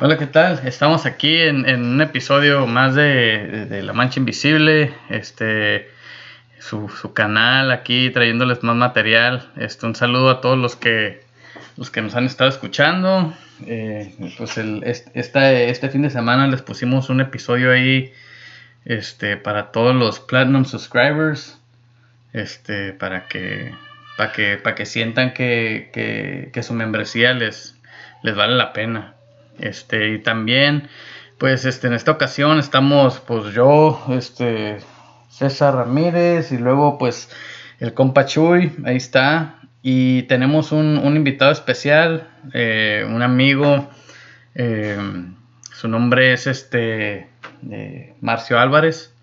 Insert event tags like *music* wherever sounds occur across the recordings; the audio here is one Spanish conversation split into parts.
Hola, ¿qué tal? Estamos aquí en, un episodio más de, La Mancha Invisible, este, su, su, canal aquí trayéndoles más material. Este, un saludo a todos los que, los que nos han estado escuchando. Eh, pues el, este, este fin de semana les pusimos un episodio ahí este, para todos los Platinum subscribers, este, para que, para que, para que sientan que, que, que su membresía les, les vale la pena. Este, y también, pues, este, en esta ocasión estamos, pues, yo, este, César Ramírez y luego, pues, el compa Chuy, ahí está. Y tenemos un, un invitado especial, eh, un amigo, eh, su nombre es, este, eh, Marcio Álvarez.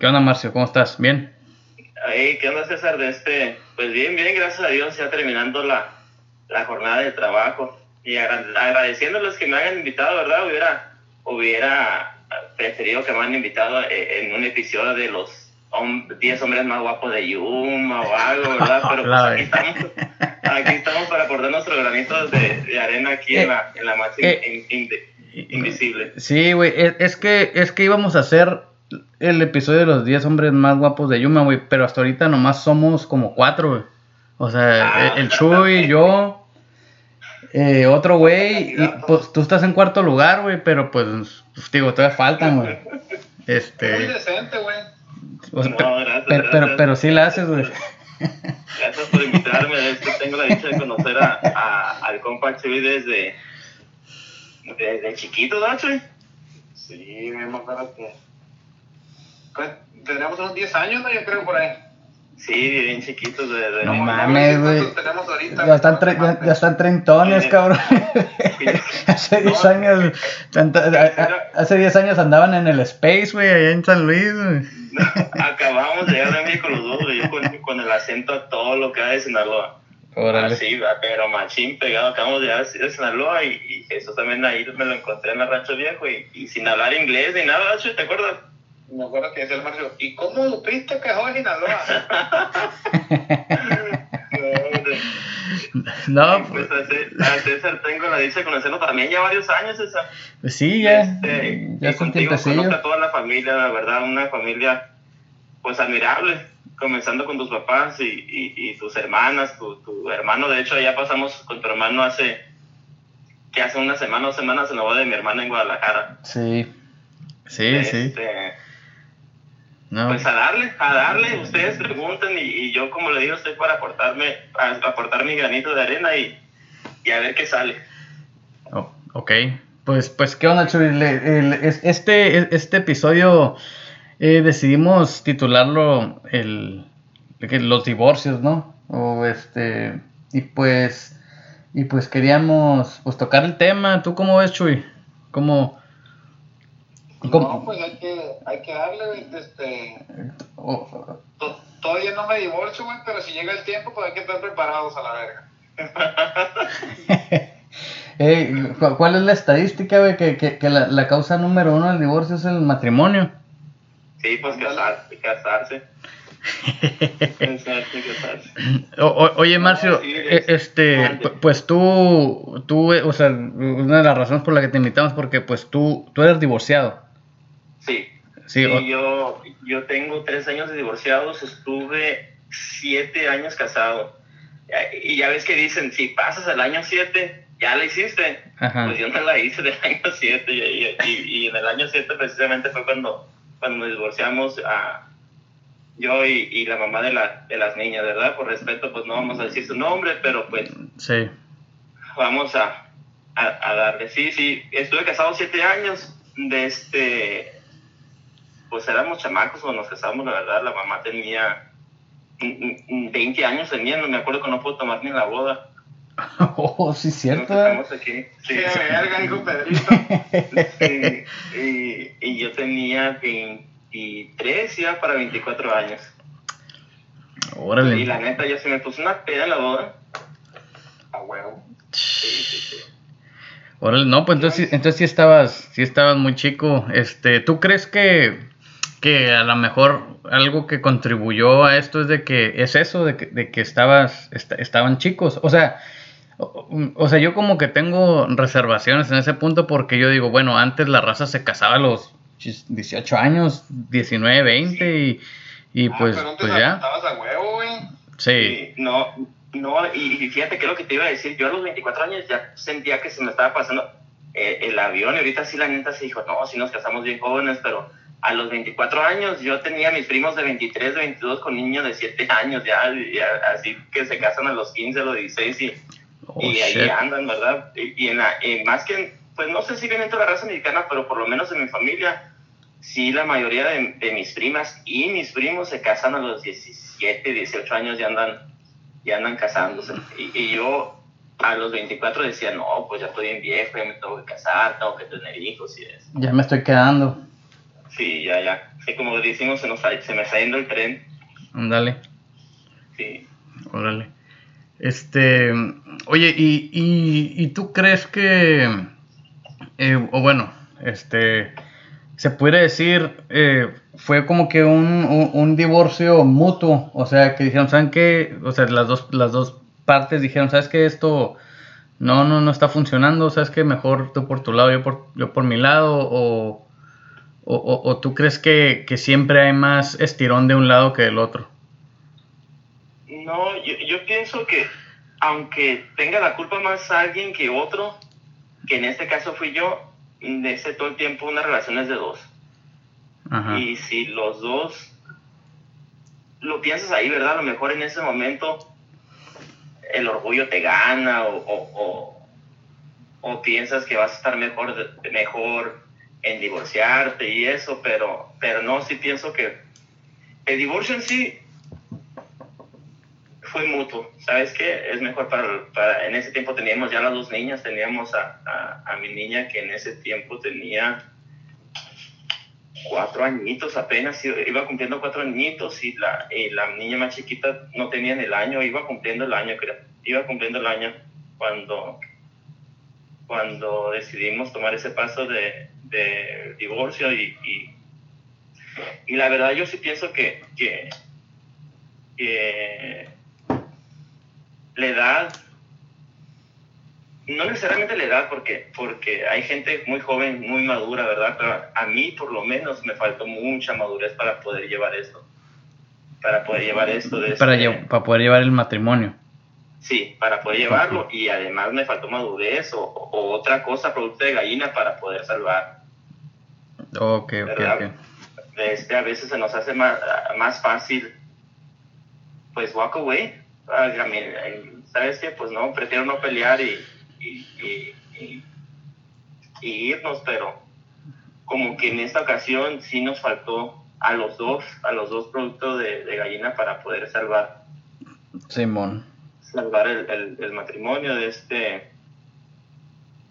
¿Qué onda, Marcio? ¿Cómo estás? ¿Bien? ¿qué onda, César? De este, pues bien, bien, gracias a Dios, ya terminando la, la jornada de trabajo y agradeciéndoles que me hayan invitado, ¿verdad? Hubiera, hubiera preferido que me hayan invitado eh, en un episodio de los 10 hombres más guapos de Yuma o algo, ¿verdad? *laughs* Pero pues aquí, estamos, aquí estamos para aportar nuestro granito de, de arena aquí en la, en la eh, invisible. Sí, güey, es, que, es que íbamos a hacer el episodio de los 10 hombres más guapos de Yuma, güey, pero hasta ahorita nomás somos como cuatro, güey. O sea, ah. el Chuy, yo, eh, otro güey, pues tú estás en cuarto lugar, güey, pero pues, pues digo, todavía faltan, güey. *laughs* Este... Muy decente, güey. no, gracias, pero, gracias. Pero, pero sí la haces, güey. Gracias por invitarme. Es que tengo la dicha de conocer a, a al compa Chuy desde, desde chiquito, ¿no, Chuy? Sí, me acuerdo que. Pues, Tenemos unos 10 años, ¿no? Yo creo por ahí. Sí, bien chiquitos. De, de No de- mames, güey. ¿Cuántos tenemos ahorita? Ya están, tre- ya, ya están treintones, Sí. cabrón. *laughs* hace 10 No, años, a- a- hace 10 años andaban en el Space, güey, allá en San Luis, güey. *laughs* Acabamos de llegar a México los dos, güey, yo con, con el acento a todo lo que hay de Sinaloa. Órale. Así, va, pero machín pegado. Acabamos de llegar de Sinaloa y, y Jesús también ahí me lo encontré en el rancho viejo y, y sin hablar inglés ni nada, ¿te acuerdas? Me acuerdo que decía el Marcio, ¿y cómo supiste que soy Sinaloa? *laughs* No, Pues pues, a Cé- a César tengo la dicha de conocerlo también ya varios años, César. pues sí, ya. Este, Ya es un contigo conozco a toda la familia, la verdad, una familia pues admirable, comenzando con tus papás y, y, y tus hermanas, tu, tu hermano, de hecho ya pasamos con tu hermano hace, que hace una semana o semanas en la boda de mi hermana en Guadalajara. Sí. Sí, sí. No. Pues a darle, a darle, ustedes pregunten y, y yo como le digo estoy para aportarme, a, aportar mi granito de arena y, y a ver qué sale. Oh, ok. Pues, pues, ¿qué onda, Chuy? Este, este episodio eh, decidimos titularlo el, los divorcios, ¿no? O este, y pues, y pues queríamos pues tocar el tema. ¿Tú cómo ves, Chuy? ¿Cómo? Cómo- No, pues hay que, hay que darle, este... o- to- Todavía no me divorcio, güey, pero si llega el tiempo, pues hay que estar preparados a la verga. *laughs* ¿cu- ¿Cuál es la estadística, güey? Que, que, que la, la causa número uno del divorcio es el matrimonio. Sí, pues casarse, casarse. *laughs* Casarse, casarse. O- o- oye, Marcio, sí, es- este, pues tú, tú, o sea, una de las razones por la que te invitamos porque pues tú, tú eres divorciado. Sí, Sí, o- yo, yo tengo tres años de divorciados, estuve siete años casado. Y ya ves que dicen, si pasas el año siete, ya la hiciste. Ajá. Pues yo no la hice del año 7 y, y- y- y en el año 7 precisamente fue cuando, cuando nos divorciamos a yo y, y la mamá de, la, de las niñas, ¿verdad? Por respeto, pues no vamos a decir su nombre, pero pues sí. vamos a, a, a darle. Sí, sí, estuve casado siete años, de este, pues éramos chamacos cuando nos casamos, la verdad, la mamá tenía mm, mm, 20 años tenía, no me acuerdo que no puedo tomar ni la boda. *laughs* Oh, sí, cierto. casamos aquí. Sí, ¡Qué verga, dijo Pedrito! *laughs* Sí, y, y yo tenía 23 ya para 24 años. Y Órale. la neta, yo se me puse una peda en la boda. A huevo. Sí, sí, sí. Órale, no, pues entonces, sí- entonces sí estabas, sí estabas muy chico. Este, ¿tú crees que, que a lo mejor algo que contribuyó a esto es de que es eso, de que, de que estabas, est- estaban chicos? O sea, O, sea, yo como que tengo reservaciones en ese punto porque yo digo, bueno, antes la raza se casaba a los 18 años, 19, 20 y, y ah, pues, pues ya. a huevo, güey. Sí. No, no, y fíjate que lo que te iba a decir, yo a los 24 años ya sentía que se me estaba pasando eh, el avión y ahorita sí la neta se dijo, no, si nos casamos bien jóvenes, pero a los 24 años yo tenía mis primos de 23, de 22 con niños de 7 años ya, así que se casan a los 15, a los 16 y, oh, y ahí andan, ¿verdad? Y, en la, más que, pues no sé si viene toda la raza mexicana, pero por lo menos en mi familia, sí la mayoría de, de mis primas y mis primos se casan a los 17, 18 años y andan, y andan casándose. Y, y yo a los 24 decía, no, pues ya estoy bien viejo, ya me tengo que casar, tengo que tener hijos y eso. Ya me estoy quedando. Sí, ya, ya. Sí, como decimos, se, nos, se me está yendo el tren. Ándale. Sí. Órale. Este, oye, ¿y, y, tú crees que, eh, o bueno, este, se puede decir, eh, fue como que un, un, divorcio mutuo, o sea, que dijeron, ¿saben qué? O sea, las dos, las dos partes dijeron, ¿sabes qué? Esto no, no, no está funcionando, ¿sabes qué? Mejor tú por tu lado, yo por, yo por mi lado, o, o, tú crees que, siempre hay más estirón de un lado que del otro? No, yo, yo pienso que aunque tenga la culpa más alguien que otro, que en este caso fui yo, desde todo el tiempo una relación es de dos. Y si los dos lo piensas ahí, ¿verdad? A lo mejor en ese momento el orgullo te gana o, o, piensas que vas a estar mejor, mejor en divorciarte y eso, pero, pero no, sí pienso que el divorcio en sí fue mutuo. ¿Sabes qué? Es mejor para, para en ese tiempo teníamos ya las dos niñas, teníamos a, a, mi niña que en ese tiempo tenía cuatro añitos apenas, iba cumpliendo cuatro añitos y la, la niña más chiquita no tenía ni el año, iba cumpliendo el año, creo, iba cumpliendo el año cuando, cuando decidimos tomar ese paso de, de divorcio y, y, la verdad yo sí pienso que, que, que la edad no necesariamente la edad, porque, porque hay gente muy joven, muy madura, ¿verdad? Pero a mí, por lo menos, me faltó mucha madurez para poder llevar esto. Para poder llevar esto. De para, este para poder llevar el matrimonio. Sí, para poder llevarlo. Y además me faltó madurez o, otra cosa, producto de gallina, para poder salvar. Ok, ok, ok. Este, a veces se nos hace más, más fácil, pues, walk away. ¿Sabes qué? Pues no, prefiero no pelear y y, irnos, pero como que en esta ocasión sí nos faltó a los dos, a los dos productos de, gallina para poder salvar. Simón. Salvar el, matrimonio de este.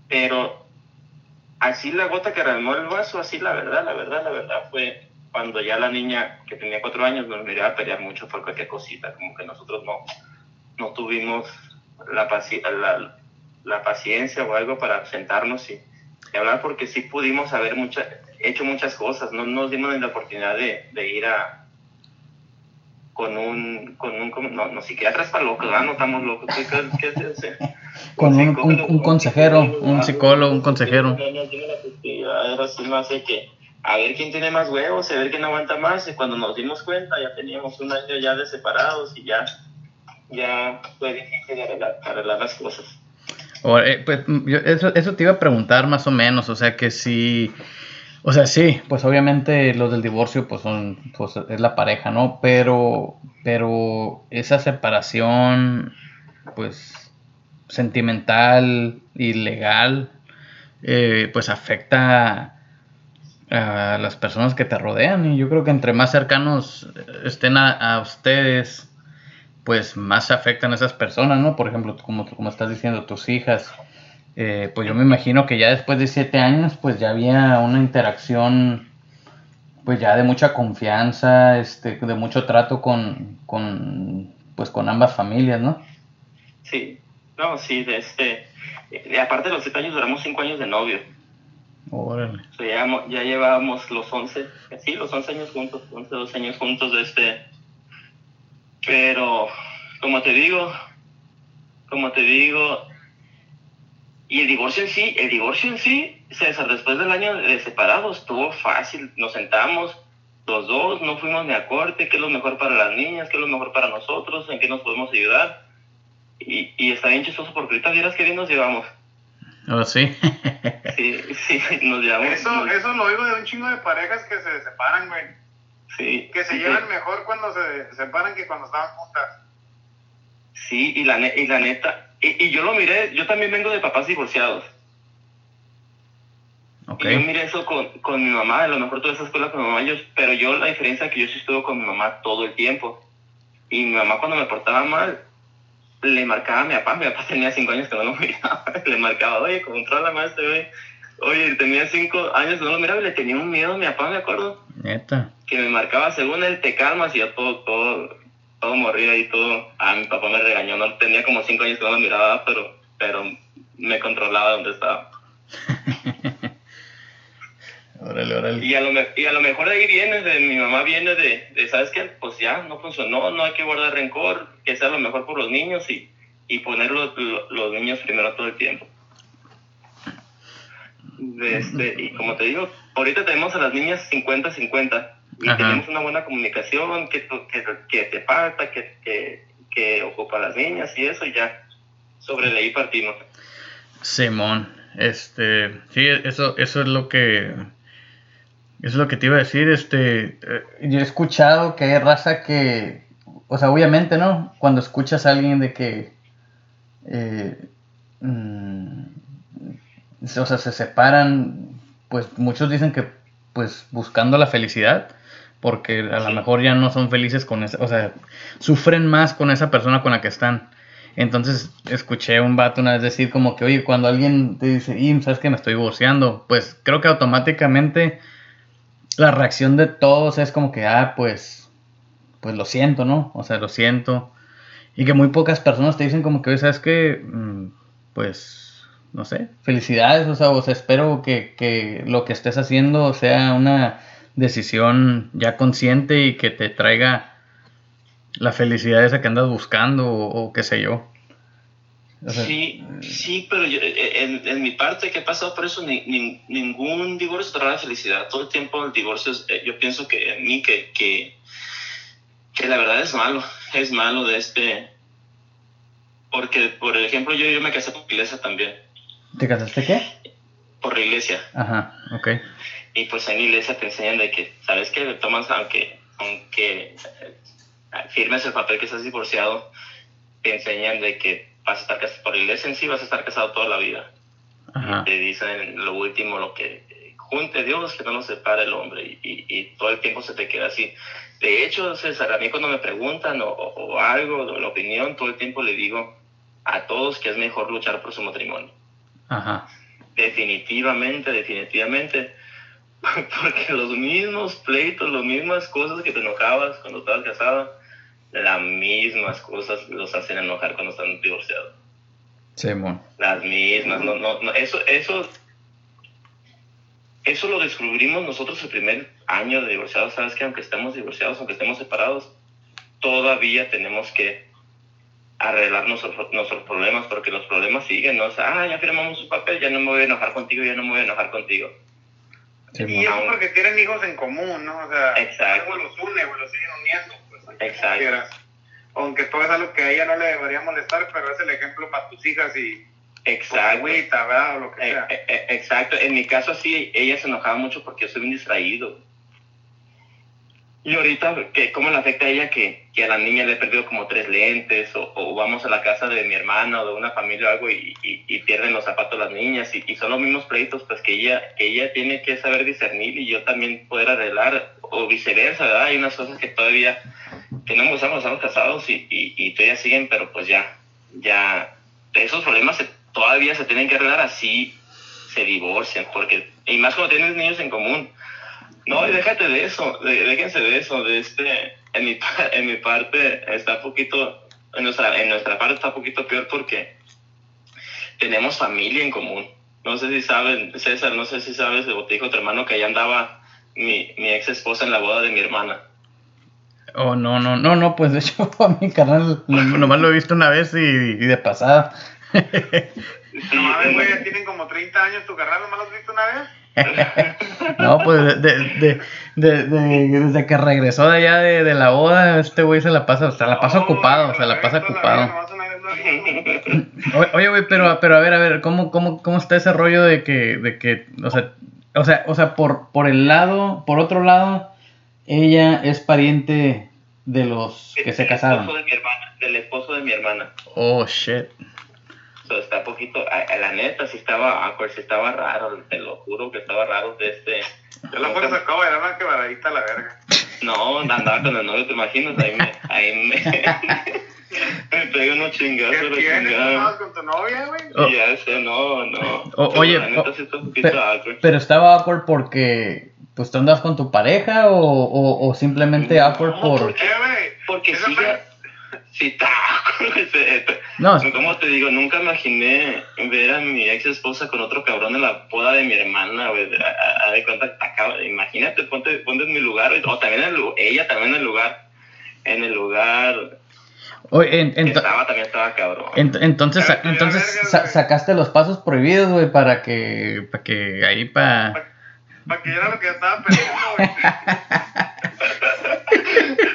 Pero así la gota que armó el vaso, así la verdad, la verdad, la verdad fue cuando ya la niña que tenía cuatro años nos miraba a pelear mucho por cualquier cosita, como que nosotros no, no tuvimos la, la, la paciencia o algo para sentarnos y, hablar porque sí pudimos haber mucha, hecho muchas cosas, no nos dimos la oportunidad de, ir a con un, con un no, no psiquiatras para locos, ¿no? no estamos locos, ¿qué, qué, qué Con un, un, un, consejero, un psicólogo, un consejero. Tiene la justicia, así no hace que a ver quién tiene más huevos, a ver quién aguanta más, y cuando nos dimos cuenta ya teníamos un año ya de separados y ya, ya fue difícil arreglar, arreglar las cosas. Eh, pues, eso, eso te iba a preguntar más o menos, o sea que si, o sea, sí, pues obviamente los del divorcio pues son, pues es la pareja, ¿no? Pero, pero esa separación, pues sentimental y legal, eh, pues afecta a las personas que te rodean y yo creo que entre más cercanos estén a ustedes, pues más afectan a esas personas, ¿no? Por ejemplo, como, como estás diciendo, tus hijas, eh, pues yo me imagino que ya después de siete años, pues ya había una interacción, pues ya de mucha confianza, este, de mucho trato con, con pues con ambas familias, ¿no? Sí, no, sí, de este, aparte de los siete años duramos cinco años de novio. Órale. ya, ya llevábamos los once, sí, los once años juntos, once, dos años juntos de este pero, como te digo, como te digo, Y el divorcio en sí, el divorcio en sí, César, después del año de separados, estuvo fácil. Nos sentamos los dos, no fuimos ni a corte, qué es lo mejor para las niñas, qué es lo mejor para nosotros, en qué nos podemos ayudar. Y, y está bien chistoso porque ahorita vieras qué bien nos llevamos. Oh, sí. sí, sí, nos llevamos. Eso, eso lo oigo de un chingo de parejas que se separan, güey. Sí. Que se llevan mejor cuando se separan que cuando estaban juntas. Sí, y la, y la neta, y, y, yo lo miré, yo también vengo de papás divorciados. Okay. Y yo miré eso con, con mi mamá, a lo mejor toda esa escuela con mi mamá, yo, pero yo la diferencia es que yo sí estuve con mi mamá todo el tiempo. Y mi mamá cuando me portaba mal, le marcaba a mi papá, mi papá tenía cinco años que no lo *laughs* miraba, le marcaba, oye, controla más güey. Oye, tenía cinco años que no lo miraba y le tenía un miedo a mi papá, me acuerdo. Neta. Que me marcaba, según él, te calmas y yo todo, todo, todo morría y todo. Ah, mi papá me regañó, no tenía como cinco años que no lo miraba, pero, pero me controlaba donde estaba. *laughs* órale, órale. Y a, lo, y a lo mejor de ahí viene, de mi mamá viene de, de, ¿sabes qué? Pues ya, no funcionó, no hay que guardar rencor, que sea lo mejor por los niños y, y poner los, los niños primero todo el tiempo. Este, y como te digo, ahorita tenemos a las niñas 50-50 y Ajá. tenemos una buena comunicación, que, que, que te falta, que, que, que ocupa a las niñas y eso, y ya sobre de ahí partimos. Simón, este, sí, eso, eso es lo que, es lo que te iba a decir, este, yo he escuchado que hay raza que, o sea, obviamente, ¿no? Cuando escuchas a alguien de que, eh, mmm, o sea, se separan, pues muchos dicen que, pues, buscando la felicidad, porque a lo mejor ya no son felices con esa, o sea, sufren más con esa persona con la que están. Entonces escuché a un vato una vez decir como que, oye, cuando alguien te dice, y sabes que me estoy divorciando, pues creo que automáticamente la reacción de todos es como que, ah, pues, pues lo siento, ¿no? O sea, lo siento. Y que muy pocas personas te dicen como que, sabes que, pues, no sé, felicidades, o sea, o sea espero que, que lo que estés haciendo sea una decisión ya consciente y que te traiga la felicidad esa que andas buscando o qué sé yo. O sea, sí, sí, pero yo, en, en, mi parte que he pasado por eso, ni, ni, ningún divorcio trae la felicidad. Todo el tiempo el divorcio, es, eh, yo pienso que en mí que, que, que, la verdad es malo, es malo de este... Porque, por ejemplo, yo, yo me casé por iglesia también. ¿Te casaste qué? Por la iglesia. Ajá, ok. Y pues en iglesia te enseñan de que, ¿sabes qué? Tomas, aunque, aunque firmes el papel que estás divorciado, te enseñan de que vas a estar casado por la iglesia en sí, vas a estar casado toda la vida. Ajá. Te dicen lo último, lo que junte Dios, que no nos separe el hombre, y, y, todo el tiempo se te queda así. De hecho, César, a mí cuando me preguntan o, o, o algo, o la opinión, todo el tiempo le digo a todos que es mejor luchar por su matrimonio. Ajá. Definitivamente, definitivamente *laughs* porque los mismos pleitos, las mismas cosas que te enojabas cuando estabas casada, las mismas cosas los hacen enojar cuando están divorciados. Sí. Las mismas, no, no, no, eso, eso, eso lo descubrimos nosotros el primer año de divorciados, sabes que aunque estemos divorciados, aunque estemos separados, todavía tenemos que arreglar nuestros, nuestros problemas, porque los problemas siguen, ¿no? O sea, ah, ya firmamos un papel, ya no me voy a enojar contigo, ya no me voy a enojar contigo. Sí, y eso porque tienen hijos en común, ¿no? O sea, Exacto. algo los une, o los siguen uniendo. Exacto. Quieras. Aunque todo es algo que a ella no le debería molestar, pero es el ejemplo para tus hijas y. Exacto. Pues, agüita, ¿verdad? O lo que sea. Eh, eh, exacto. En mi caso, sí, ella se enojaba mucho porque yo soy bien distraído. Y ahorita, que ¿cómo le afecta a ella que, que, a la niña le he perdido como tres lentes? O, o, vamos a la casa de mi hermana o de una familia o algo y, y, y pierden los zapatos las niñas. Y, y, son los mismos pleitos pues que ella, que ella tiene que saber discernir y yo también poder arreglar. O viceversa, ¿verdad? Hay unas cosas que todavía tenemos, estamos, estamos casados y, y, y todavía siguen, pero pues ya, ya, esos problemas se, todavía se tienen que arreglar así se divorcian. Porque, y más cuando tienes niños en común no, y déjate de eso, déjense de eso, de este, en mi, *laughs* en mi parte está poquito, en nuestra, en nuestra parte está poquito peor porque tenemos familia en común. No sé si saben, César, no sé si sabes, te dijo tu hermano que allá andaba mi, mi ex esposa en la boda de mi hermana. Oh, no, no, no, no, pues de hecho *laughs* a mi canal nomás lo he visto una vez y, y de pasada. No mames, güey, ya tienen como 30 años tu carnal, ¿nomás lo has visto una vez? *laughs* No, pues de, de, de, de- desde que regresó de allá de, de la boda, este güey se la pasa, se la pasa No, ocupado, se la pasa ocupado. *laughs* Oye, güey, pero, pero a ver, a ver, ¿cómo, cómo, cómo está ese rollo de que, de que, o sea, o sea, o sea, por, por el lado, por otro lado, ella es pariente de los que se Del casaron. esposo de mi hermana, del esposo de mi hermana. Oh, shit. So, está poquito, a, a la neta, sí estaba awkward, sí estaba raro, te lo juro que estaba raro de este. Yo la fuerza sacó, era una quebradita la verga. No, andaba con el novio, ¿te imaginas? Ahí me, ahí me, *laughs* me pega unos chingazos, ¿Qué tienes? ¿No chingada. estabas con tu novia, güey? Oh. Ya sé, no, no. O- Pero oye, la neta o- sí está un poquito Pe- awkward. pero estaba awkward porque, pues, tú andas con tu pareja o, o, o simplemente awkward No, por... porque- ¿Qué, güey? Porque sí, este. *laughs* *laughs* No, Como te digo, nunca imaginé ver a mi ex esposa con otro cabrón en la boda de mi hermana, güey. A, a- a de cuenta, imagínate, ponte, ponte en mi lugar, o también en el, ella también en el lugar, en el lugar oye, en- que ento- estaba, también estaba cabrón. ent- entonces, entonces sa- sacaste los pasos prohibidos, güey, para que, para que ahí, para... Para que era lo que ya estaba perdiendo, güey.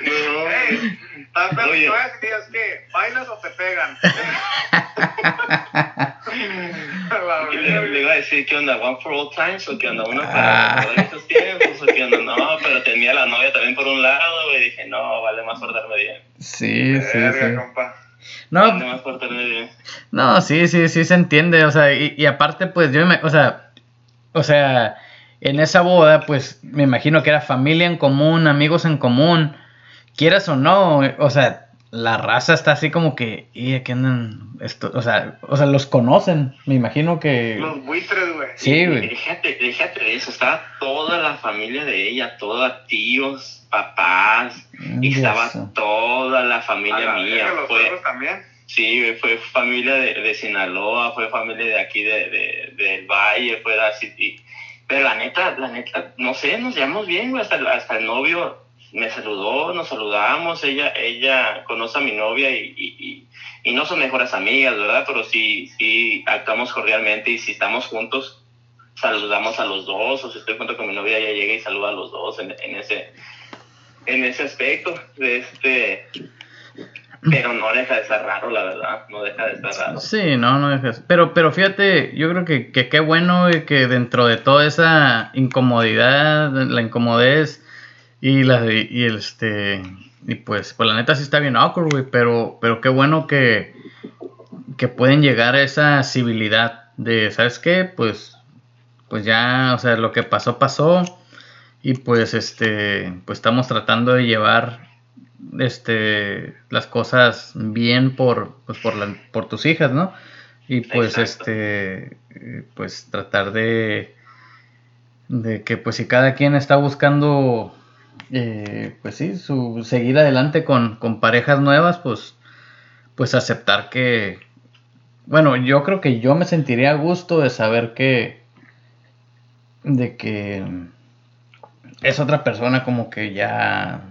No, Ey, estás perdiendo, Oye. güey, si dices que bailas o te pegan. Le, iba a decir que onda, one for all times, o que onda, uno Ah. para recordar esos tiempos, o que onda, no, pero tenía a la novia también por un lado, güey, dije, no, vale más portarme bien, Sí, sí, Verga, sí. compa. No, vale más portarme bien. No, sí, sí, sí se entiende, o sea, y, y aparte, pues yo me, o sea, o sea, en esa boda, pues me imagino que era familia en común, amigos en común, quieras o no, o sea, la raza está así como que, y aquí andan, esto, o sea, o sea, los conocen, me imagino que, Los buitres, güey. sí, güey, Déjate, déjate de eso, estaba toda la familia de ella, toda tíos, papás, y estaba Eso. toda la A familia la mía. los Fue, también. sí, güey, fue familia de, de Sinaloa, fue familia de aquí de, de- del Valle, fue de así. y- pero la neta, la neta, no sé, nos llevamos bien, güey, hasta, hasta el novio me saludó, nos saludamos, ella, ella conoce a mi novia y, y, y- no son mejores amigas, ¿verdad? Pero sí, sí actuamos cordialmente y si estamos juntos, saludamos a los dos, o si estoy junto con mi novia, ella llega y saluda a los dos en, en ese en ese aspecto, este, pero no deja de estar raro, la verdad, no deja de estar raro. Sí, no, no dejas. Pero, pero fíjate, yo creo que, que qué bueno que dentro de toda esa incomodidad, la incomodez y la y, este y pues, pues la neta sí está bien awkward, güey, pero, pero qué bueno que, que pueden llegar a esa civilidad de, ¿sabes qué? Pues, pues ya, o sea, lo que pasó, pasó. Y pues, este, pues estamos tratando de llevar este las cosas bien por pues por la- por tus hijas no y pues Exacto. este eh, pues tratar de de que pues si cada quien está buscando eh, pues sí su seguir adelante con, con parejas nuevas pues pues aceptar que bueno yo creo que yo me sentiría a gusto de saber que de que es otra persona como que ya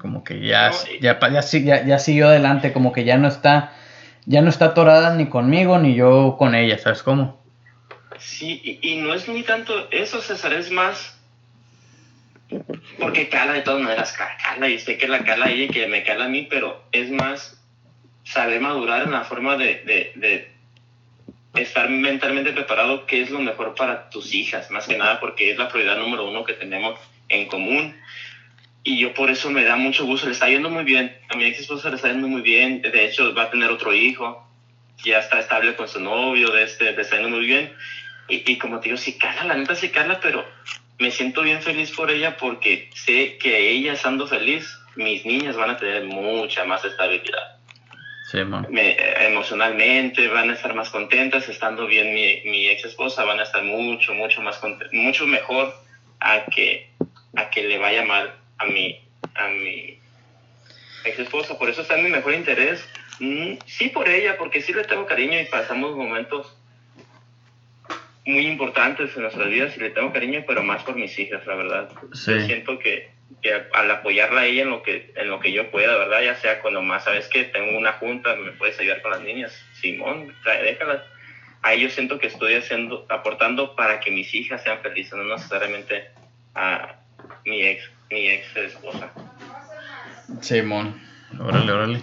como que ya No, ya, ya, ya, ya siguió adelante como que ya no está ya no está atorada ni conmigo ni yo con ella sabes cómo Sí, y, y no es ni tanto eso, César, es más, porque cala de todas maneras, ca- cala, y sé que la cala a ella y que me cala a mí, pero es más saber madurar en la forma de, de, de estar mentalmente preparado, qué es lo mejor para tus hijas, más que nada porque es la prioridad número uno que tenemos en común. Y yo por eso me da mucho gusto, le está yendo muy bien, a mi ex esposa le está yendo muy bien, de hecho va a tener otro hijo, ya está estable con su novio, de este, le está yendo muy bien. Y, y como te digo, sí cala, la neta sí cala, pero me siento bien feliz por ella porque sé que ella estando feliz, mis niñas van a tener mucha más estabilidad. sí. Me- emocionalmente van a estar más contentas, estando bien mi, mi ex esposa, van a estar mucho, mucho más mucho mejor a que, a que le vaya mal a mi, a mi ex esposa. Por eso está en mi mejor interés. Mm, sí por ella, porque sí le tengo cariño y pasamos momentos muy importantes en nuestras vidas y le tengo cariño, pero más por mis hijas, la verdad. Sí. Yo siento que al apoyarla a ella en lo que en lo que yo pueda, ¿verdad? Ya sea cuando más sabes que tengo una junta, me puedes ayudar con las niñas, Simón, déjalas. Ahí yo siento que estoy haciendo, aportando para que mis hijas sean felices, no necesariamente a mi ex, mi ex esposa. Simón, órale, órale.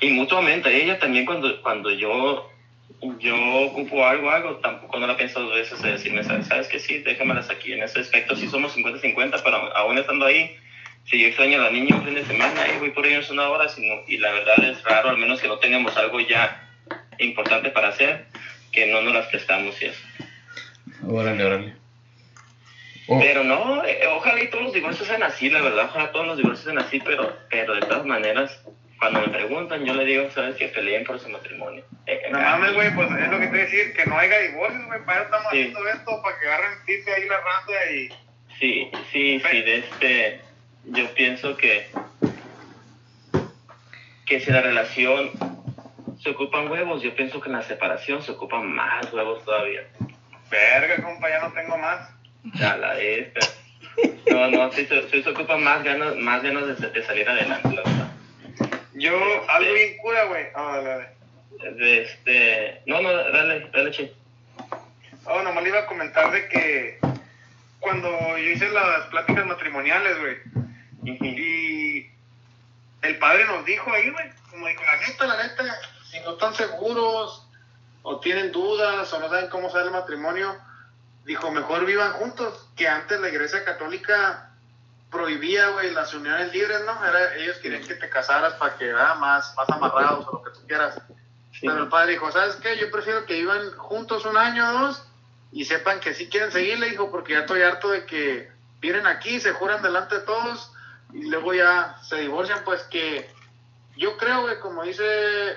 Y mutuamente, ella también cuando, cuando yo yo ocupo algo, algo, tampoco no la pienso dos veces de decirme, ¿sabes que Sí, déjamelas aquí. En ese aspecto sí somos 50-50, pero aún estando ahí, si yo extraño a la niña un fin de semana, y voy por ellos una hora, sino, y la verdad es raro, al menos que no tengamos algo ya importante para hacer, que no nos las prestamos y eso. Órale, órale. Oh. Pero no, eh, ojalá y todos los divorcios sean así, la verdad, ojalá todos los divorcios sean así, pero, pero de todas maneras, cuando me preguntan, yo le digo, ¿sabes? Que peleen por su matrimonio. Eh, no mames, güey, pues es lo que te voy a decir, que no haya divorcios, güey, para eso estamos haciendo esto, para que agarren tite ahí la raza y... Sí, sí, sí, de este, yo pienso que, que si la relación se ocupan huevos, yo pienso que en la separación se ocupan más huevos todavía. Verga, compa, ya no tengo más. Ya la esta. No, no, sí, se, ocupan más ganas, más ganas de, de salir adelante, la verdad. Yo, algo bien cura, güey. Ah, dale, De este. No, no, dale, dale, che. Oh, nomás le iba a comentar de que cuando yo hice las pláticas matrimoniales, güey, y el padre nos dijo ahí, güey, como dijo, la neta, la neta, si no están seguros, o tienen dudas, o no saben cómo sale el matrimonio, dijo, mejor vivan juntos, que antes la iglesia católica prohibía, güey, las uniones libres, ¿no? Era, ellos querían que te casaras para que ah, más, más amarrados o lo que tú quieras. Pero el padre dijo, ¿sabes qué? Yo prefiero que vivan juntos un año o dos y sepan que sí quieren seguir, le dijo, porque ya estoy harto de que vienen aquí, se juran delante de todos y luego ya se divorcian, pues que yo creo, güey, como dice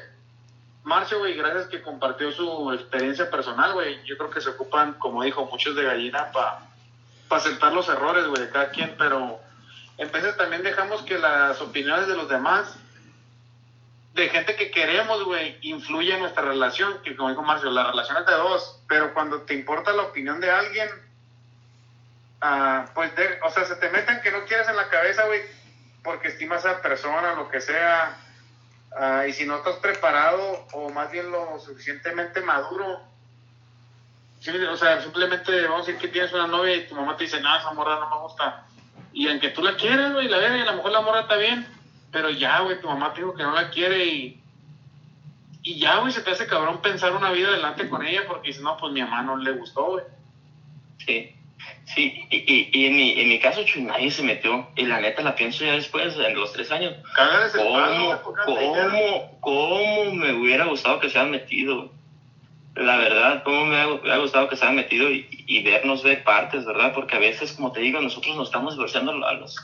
Marcio, güey, gracias que compartió su experiencia personal, güey, yo creo que se ocupan, como dijo, muchos de gallina para para aceptar los errores, güey, de cada quien, pero en veces también dejamos que las opiniones de los demás, de gente que queremos, güey, influyen en nuestra relación, que como dijo Marcio, la relación es de dos, pero cuando te importa la opinión de alguien, uh, pues, o sea, se te metan que no quieres en la cabeza, güey, porque estimas a esa persona, lo que sea, uh, y si no estás preparado o más bien lo suficientemente maduro o sea, simplemente vamos a decir que tienes una novia y tu mamá te dice, nada, esa morra no me gusta. Y aunque tú la quieres, güey, la ves y a lo mejor la morra está bien, pero ya, güey, tu mamá te dijo que no la quiere y. Y ya, güey, se te hace cabrón pensar una vida adelante con ella porque dices, no, pues mi mamá no le gustó, güey. Sí. Sí, y, y, y en, mi, en mi caso, Chuy, nadie se metió. Y la neta la pienso ya después, en los tres años. ¿Cómo, ¿Cómo, ¿Cómo me hubiera gustado que se hayan metido? la verdad, cómo me ha, gustado que se hayan metido y, vernos ver partes, ¿verdad? Porque a veces, como te digo, nosotros nos estamos divorciando a los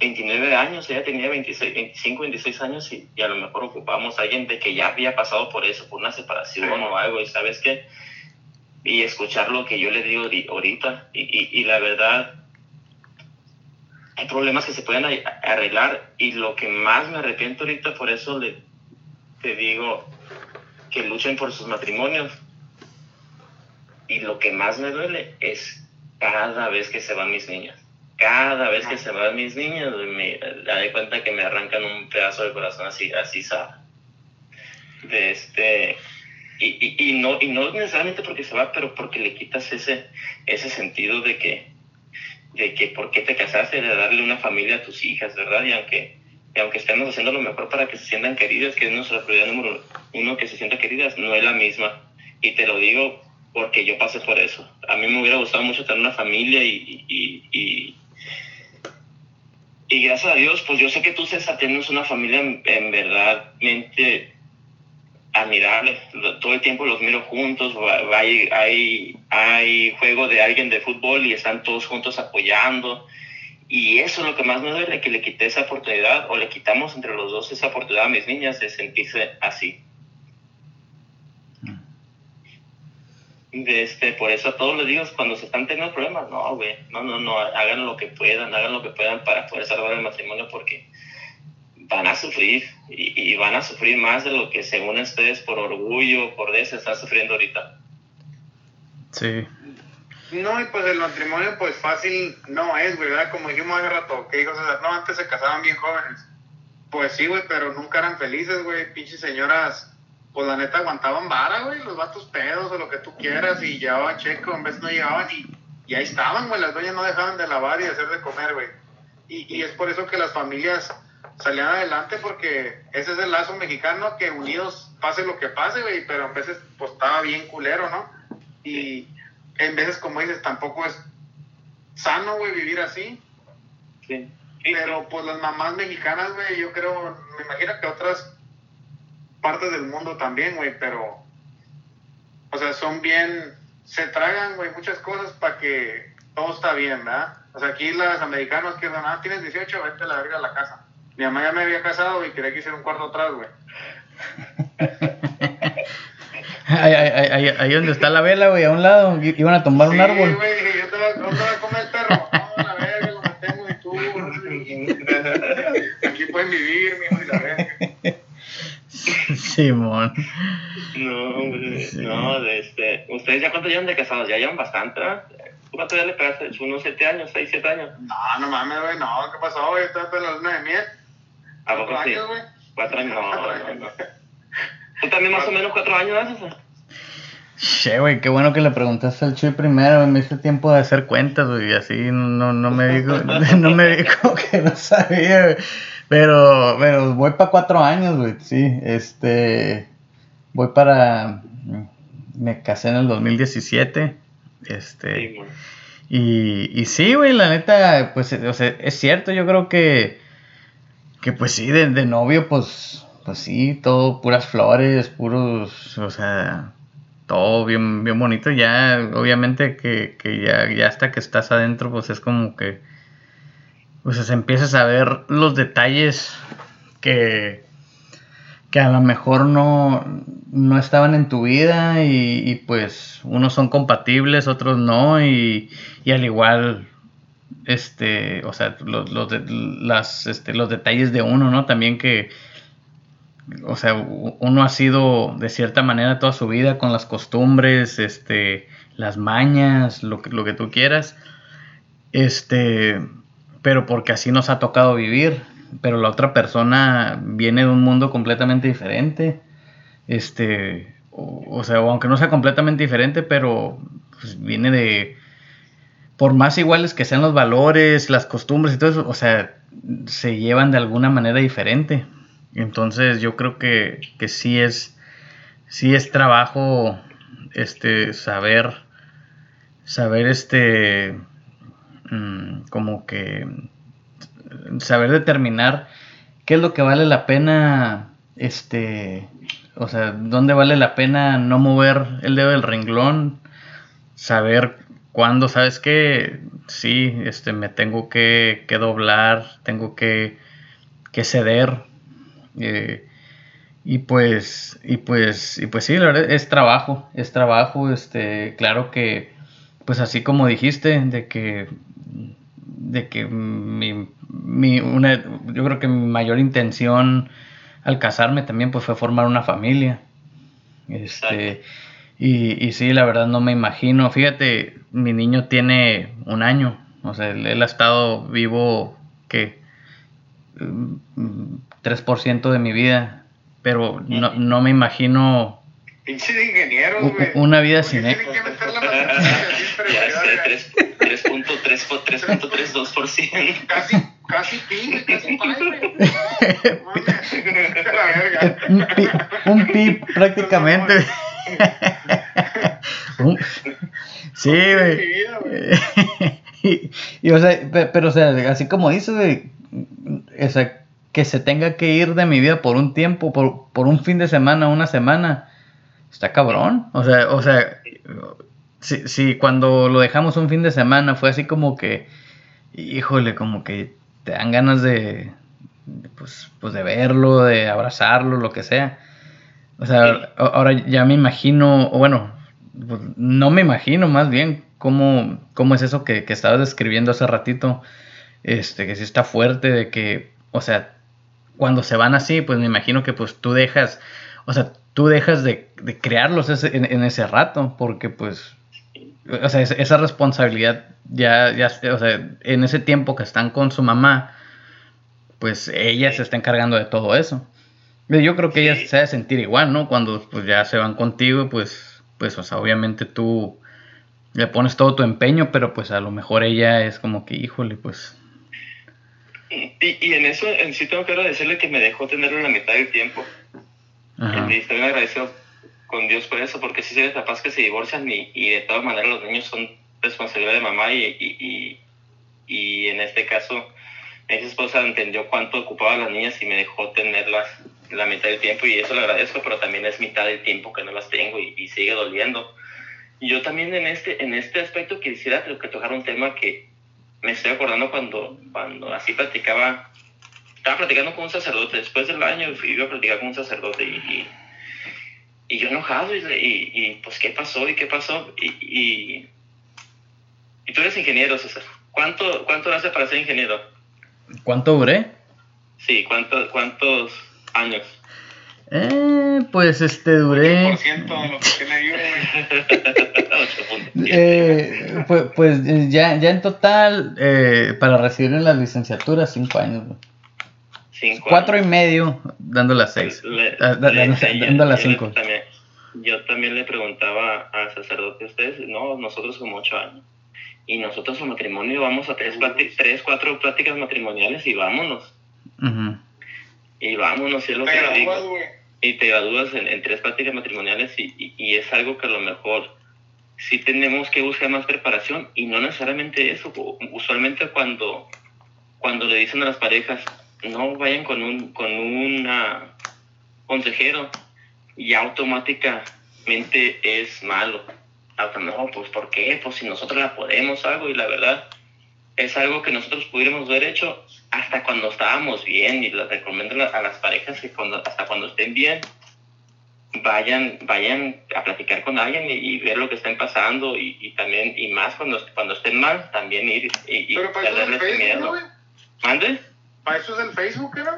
29 años, ella tenía 26, 25, 26 años y, a lo mejor ocupamos a alguien de que ya había pasado por eso, por una separación o algo, y sabes qué, y escuchar lo que yo le digo ahorita, y, y la verdad, hay problemas que se pueden arreglar, y lo que más me arrepiento ahorita, por eso le, te digo, que luchen por sus matrimonios, y lo que más me duele es cada vez que se van mis niñas. Cada vez que se van mis niñas, me doy cuenta que me arrancan un pedazo de corazón así, así, ¿sabes? De este, y, y, no, y no necesariamente porque se va, pero porque le quitas ese, ese sentido de que, de que por qué te casaste, de darle una familia a tus hijas, ¿verdad? Y aunque, y aunque estemos haciendo lo mejor para que se sientan queridas, que es nuestra prioridad número uno, que se sientan queridas, no es la misma. Y te lo digo porque yo pasé por eso. A mí me hubiera gustado mucho tener una familia y, y, y, gracias a Dios, pues yo sé que tú, César, tienes una familia en, en verdad admirable. Todo el tiempo los miro juntos, hay, hay, hay juego de alguien de fútbol y están todos juntos apoyando. Y eso es lo que más me duele, que le quité esa oportunidad o le quitamos entre los dos esa oportunidad a mis niñas de sentirse así. Este, por eso a todos les digo, cuando se están teniendo problemas, no, güey, no, no, no, hagan lo que puedan, hagan lo que puedan para poder salvar el matrimonio porque van a sufrir y, van a sufrir más de lo que según ustedes por orgullo, por eso están sufriendo ahorita. Sí. No, y pues el matrimonio, pues fácil no es, güey, ¿verdad? Como dijimos hace rato, que dijo César, no, antes se casaban bien jóvenes. Pues sí, güey, pero nunca eran felices, güey. Pinches señoras, pues la neta aguantaban vara, güey, los vatos pedos o lo que tú quieras, y llevaban checo, en vez no llegaban, y, y ahí estaban, güey, las dueñas no dejaban de lavar y de hacer de comer, güey. Y, y es por eso que las familias salían adelante, porque ese es el lazo mexicano, que unidos pase lo que pase, güey, pero a veces, pues estaba bien culero, ¿no? Y en veces, como dices, tampoco es sano, güey, vivir así. Sí. Pero pues las mamás mexicanas, güey, yo creo, me imagino que otras partes del mundo también, güey, pero, o sea, son bien, se tragan, güey, muchas cosas para que todo está bien, ¿verdad? O sea, aquí las americanas que son, ah, tienes 18, vete a la verga a la casa. Mi mamá ya me había casado y quería que hiciera un cuarto atrás, güey. ahí, ahí, ahí, ahí donde está la vela, güey, a un lado, i- iban a tomar un Sí, árbol. güey, dije, yo te voy, a- ¿dónde va a comer el perro? No, la verga, lo mantengo y tú. Aquí pueden vivir, mijo, y la verga. Simón. No, hombre, Sí. no, de este, ¿ustedes ya cuánto llevan de casados? Ya llevan bastante, ¿verdad? ¿Tú cuánto ya le pegaste? ¿Unos siete años, seis, siete años? No, no mames, güey, no, ¿qué pasó, güey? Estaba en la luna de miel. ¿A poco Cuatro sí? años, güey. Cuatro años, no, no. ¿Tú también más o menos cuatro años haces? César? Che, güey, qué bueno que le preguntaste al Chuy primero, me hice tiempo de hacer cuentas, güey, y así no, no me dijo, *laughs* no me dijo *laughs* que no sabía, güey. Pero, pero voy para cuatro años, güey, sí, este, voy para, me casé en el 2017, este, Sí, y, y sí, güey, la neta, pues, o sea, es cierto, yo creo que, que pues sí, de, de novio, pues, pues sí, todo puras flores, puros, o sea, todo bien, bien bonito. Ya, obviamente que, que ya, ya hasta que estás adentro, pues es como que, pues se empiezas a ver los detalles que, que a lo mejor no, no estaban en tu vida y, y, pues unos son compatibles, otros no, y, y al igual, este, o sea, los, los, las, este, los detalles de uno, ¿no? También que, o sea, uno ha sido de cierta manera toda su vida con las costumbres, este, las mañas, lo que, lo que tú quieras, este, pero porque así nos ha tocado vivir, pero la otra persona viene de un mundo completamente diferente, este, o, sea, aunque no sea completamente diferente, pero pues, viene de, por más iguales que sean los valores, las costumbres y todo eso, o sea, se llevan de alguna manera diferente. Entonces yo creo que, que sí es sí es trabajo este saber saber este mm, como que saber determinar qué es lo que vale la pena este o sea dónde vale la pena no mover el dedo del renglón saber cuándo sabes que sí este me tengo que, que doblar tengo que, que ceder eh, y pues, y pues, y pues sí, la verdad es trabajo, es trabajo, este, claro que, pues así como dijiste, de que, de que mi, mi una, yo creo que mi mayor intención al casarme también pues fue formar una familia, este, y, y sí, la verdad no me imagino, fíjate, mi niño tiene un año, o sea, él, él ha estado vivo, que 3% de mi vida, pero no, no me imagino güey. una vida sin él. Tienen que meter la matemática así, pero, *laughs* Ya güey, sé, 3.32%. Casi, casi ping, casi. *laughs* Un pi, un pi prácticamente. *laughs* Un- sí, güey. *laughs* y, y, o sea, pe- pero o sea, así como dices, güey, o sea, que se tenga que ir de mi vida por un tiempo, por, por un fin de semana, una semana, está cabrón. O sea, o sea, si, si cuando lo dejamos un fin de semana fue así como que, híjole, como que te dan ganas de, de, pues, pues de verlo, de abrazarlo, lo que sea. O sea, ahora ya me imagino, bueno, no me imagino más bien cómo, cómo es eso que, que estabas describiendo hace ratito, este, que sí está fuerte, de que, o sea, cuando se van así, pues me imagino que pues tú dejas, o sea, tú dejas de, de crearlos ese- en, en ese rato, porque pues o sea, esa responsabilidad ya, ya, o sea, en ese tiempo que están con su mamá, pues ella se está encargando de todo eso. Yo creo que ella se debe sentir igual, ¿no? Cuando pues ya se van contigo, pues, pues, o sea, obviamente tú le pones todo tu empeño, pero pues a lo mejor ella es como que, híjole, pues... Y, y en eso en sí tengo que agradecerle que me dejó tenerlo la mitad del tiempo. Y estoy agradecido con Dios por eso, porque si se capaz que se divorcian y, y, de todas maneras los niños son responsabilidad de mamá y, y, y en este caso mi esposa entendió cuánto ocupaba a las niñas y me dejó tenerlas la mitad del tiempo y eso le agradezco, pero también es mitad del tiempo que no las tengo y, sigue doliendo. Yo también en este, en este aspecto quisiera tocar un tema que me estoy acordando cuando, cuando así platicaba, estaba platicando con un sacerdote, después del año iba a platicar con un sacerdote y, y, yo enojado y, y, pues qué pasó y qué pasó y, y, tú eres ingeniero, César. ¿Cuánto, cuánto hace para ser ingeniero? ¿Cuánto duré? Sí, ¿cuánto, ¿cuántos años? Eh, pues este duré. eh, pues, pues ya, ya en total, eh, para recibir en la licenciatura, cinco años. Cinco Cuatro y medio, dando las seis. Ah, dando, las cinco. Yo también, yo también le preguntaba al sacerdote, ustedes, no, nosotros como ocho años. Y nosotros en matrimonio vamos a tres, tres cuatro pláticas matrimoniales y vámonos. Y vámonos, es lo que digo. Y te gradúas en, tres prácticas matrimoniales y, y, es algo que a lo mejor sí tenemos que buscar más preparación y no necesariamente eso. Usualmente cuando, cuando le dicen a las parejas, no vayan con un con una consejero, y automáticamente es malo. No, pues ¿por qué? Pues si nosotros la podemos algo y la verdad es algo que nosotros pudiéramos haber hecho hasta cuando estábamos bien y les recomiendo a las parejas que cuando, hasta cuando estén bien vayan vayan a platicar con alguien y, ver lo que están pasando y, también y más cuando, cuando estén mal también ir y, Pero para eso es el miedo. ¿Mande? ¿Para eso es el Facebook, ¿no?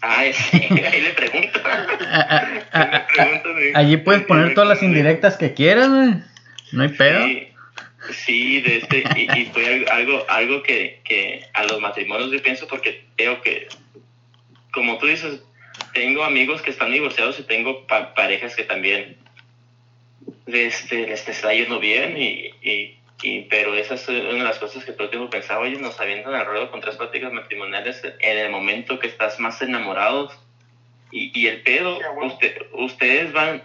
Ay, sí, ahí le pregunto. *laughs* Allí puedes *laughs* poner todas las indirectas que quieras, No hay pedo. Sí, de este, y, fue algo, algo que, que, a los matrimonios yo pienso porque veo que, como tú dices, tengo amigos que están divorciados y tengo parejas que también este, les está yendo bien y, y, y, pero esa es una de las cosas que todo el tiempo pensaba, oye, nos avientan al ruedo con tres prácticas matrimoniales en el momento que estás más enamorados y, y el pedo, usted, ustedes van,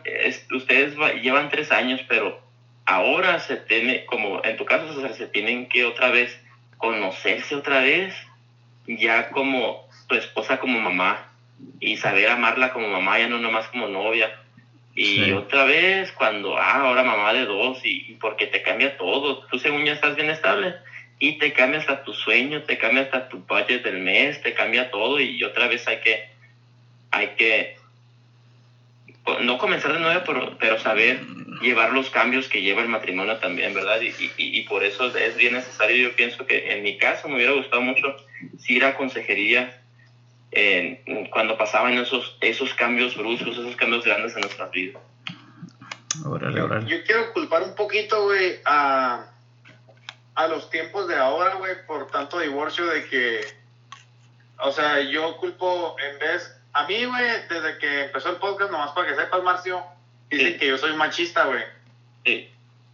ustedes llevan tres años, pero ahora se tiene, como en tu caso, se tienen que otra vez conocerse otra vez, ya como tu esposa como mamá, y saber amarla como mamá, ya no nomás como novia. Y otra vez, cuando, ah, ahora mamá de dos, y, porque te cambia todo, tú según ya estás bien estable, y te cambia hasta tu sueño, te cambia hasta tu budget del mes, te cambia todo, y otra vez hay que, hay que no comenzar de nuevo, pero, pero saber llevar los cambios que lleva el matrimonio también, ¿verdad? Y, y, y, por eso es bien necesario, yo pienso que en mi caso me hubiera gustado mucho ir a consejería cuando pasaban esos, esos cambios bruscos, esos cambios grandes en nuestra vida. Yo quiero culpar un poquito, güey, a, a los tiempos de ahora, güey, por tanto divorcio de que, o sea, yo culpo en vez a mí, güey, desde que empezó el podcast, nomás para que sepas, Marcio, dicen que yo soy machista, güey. Sí.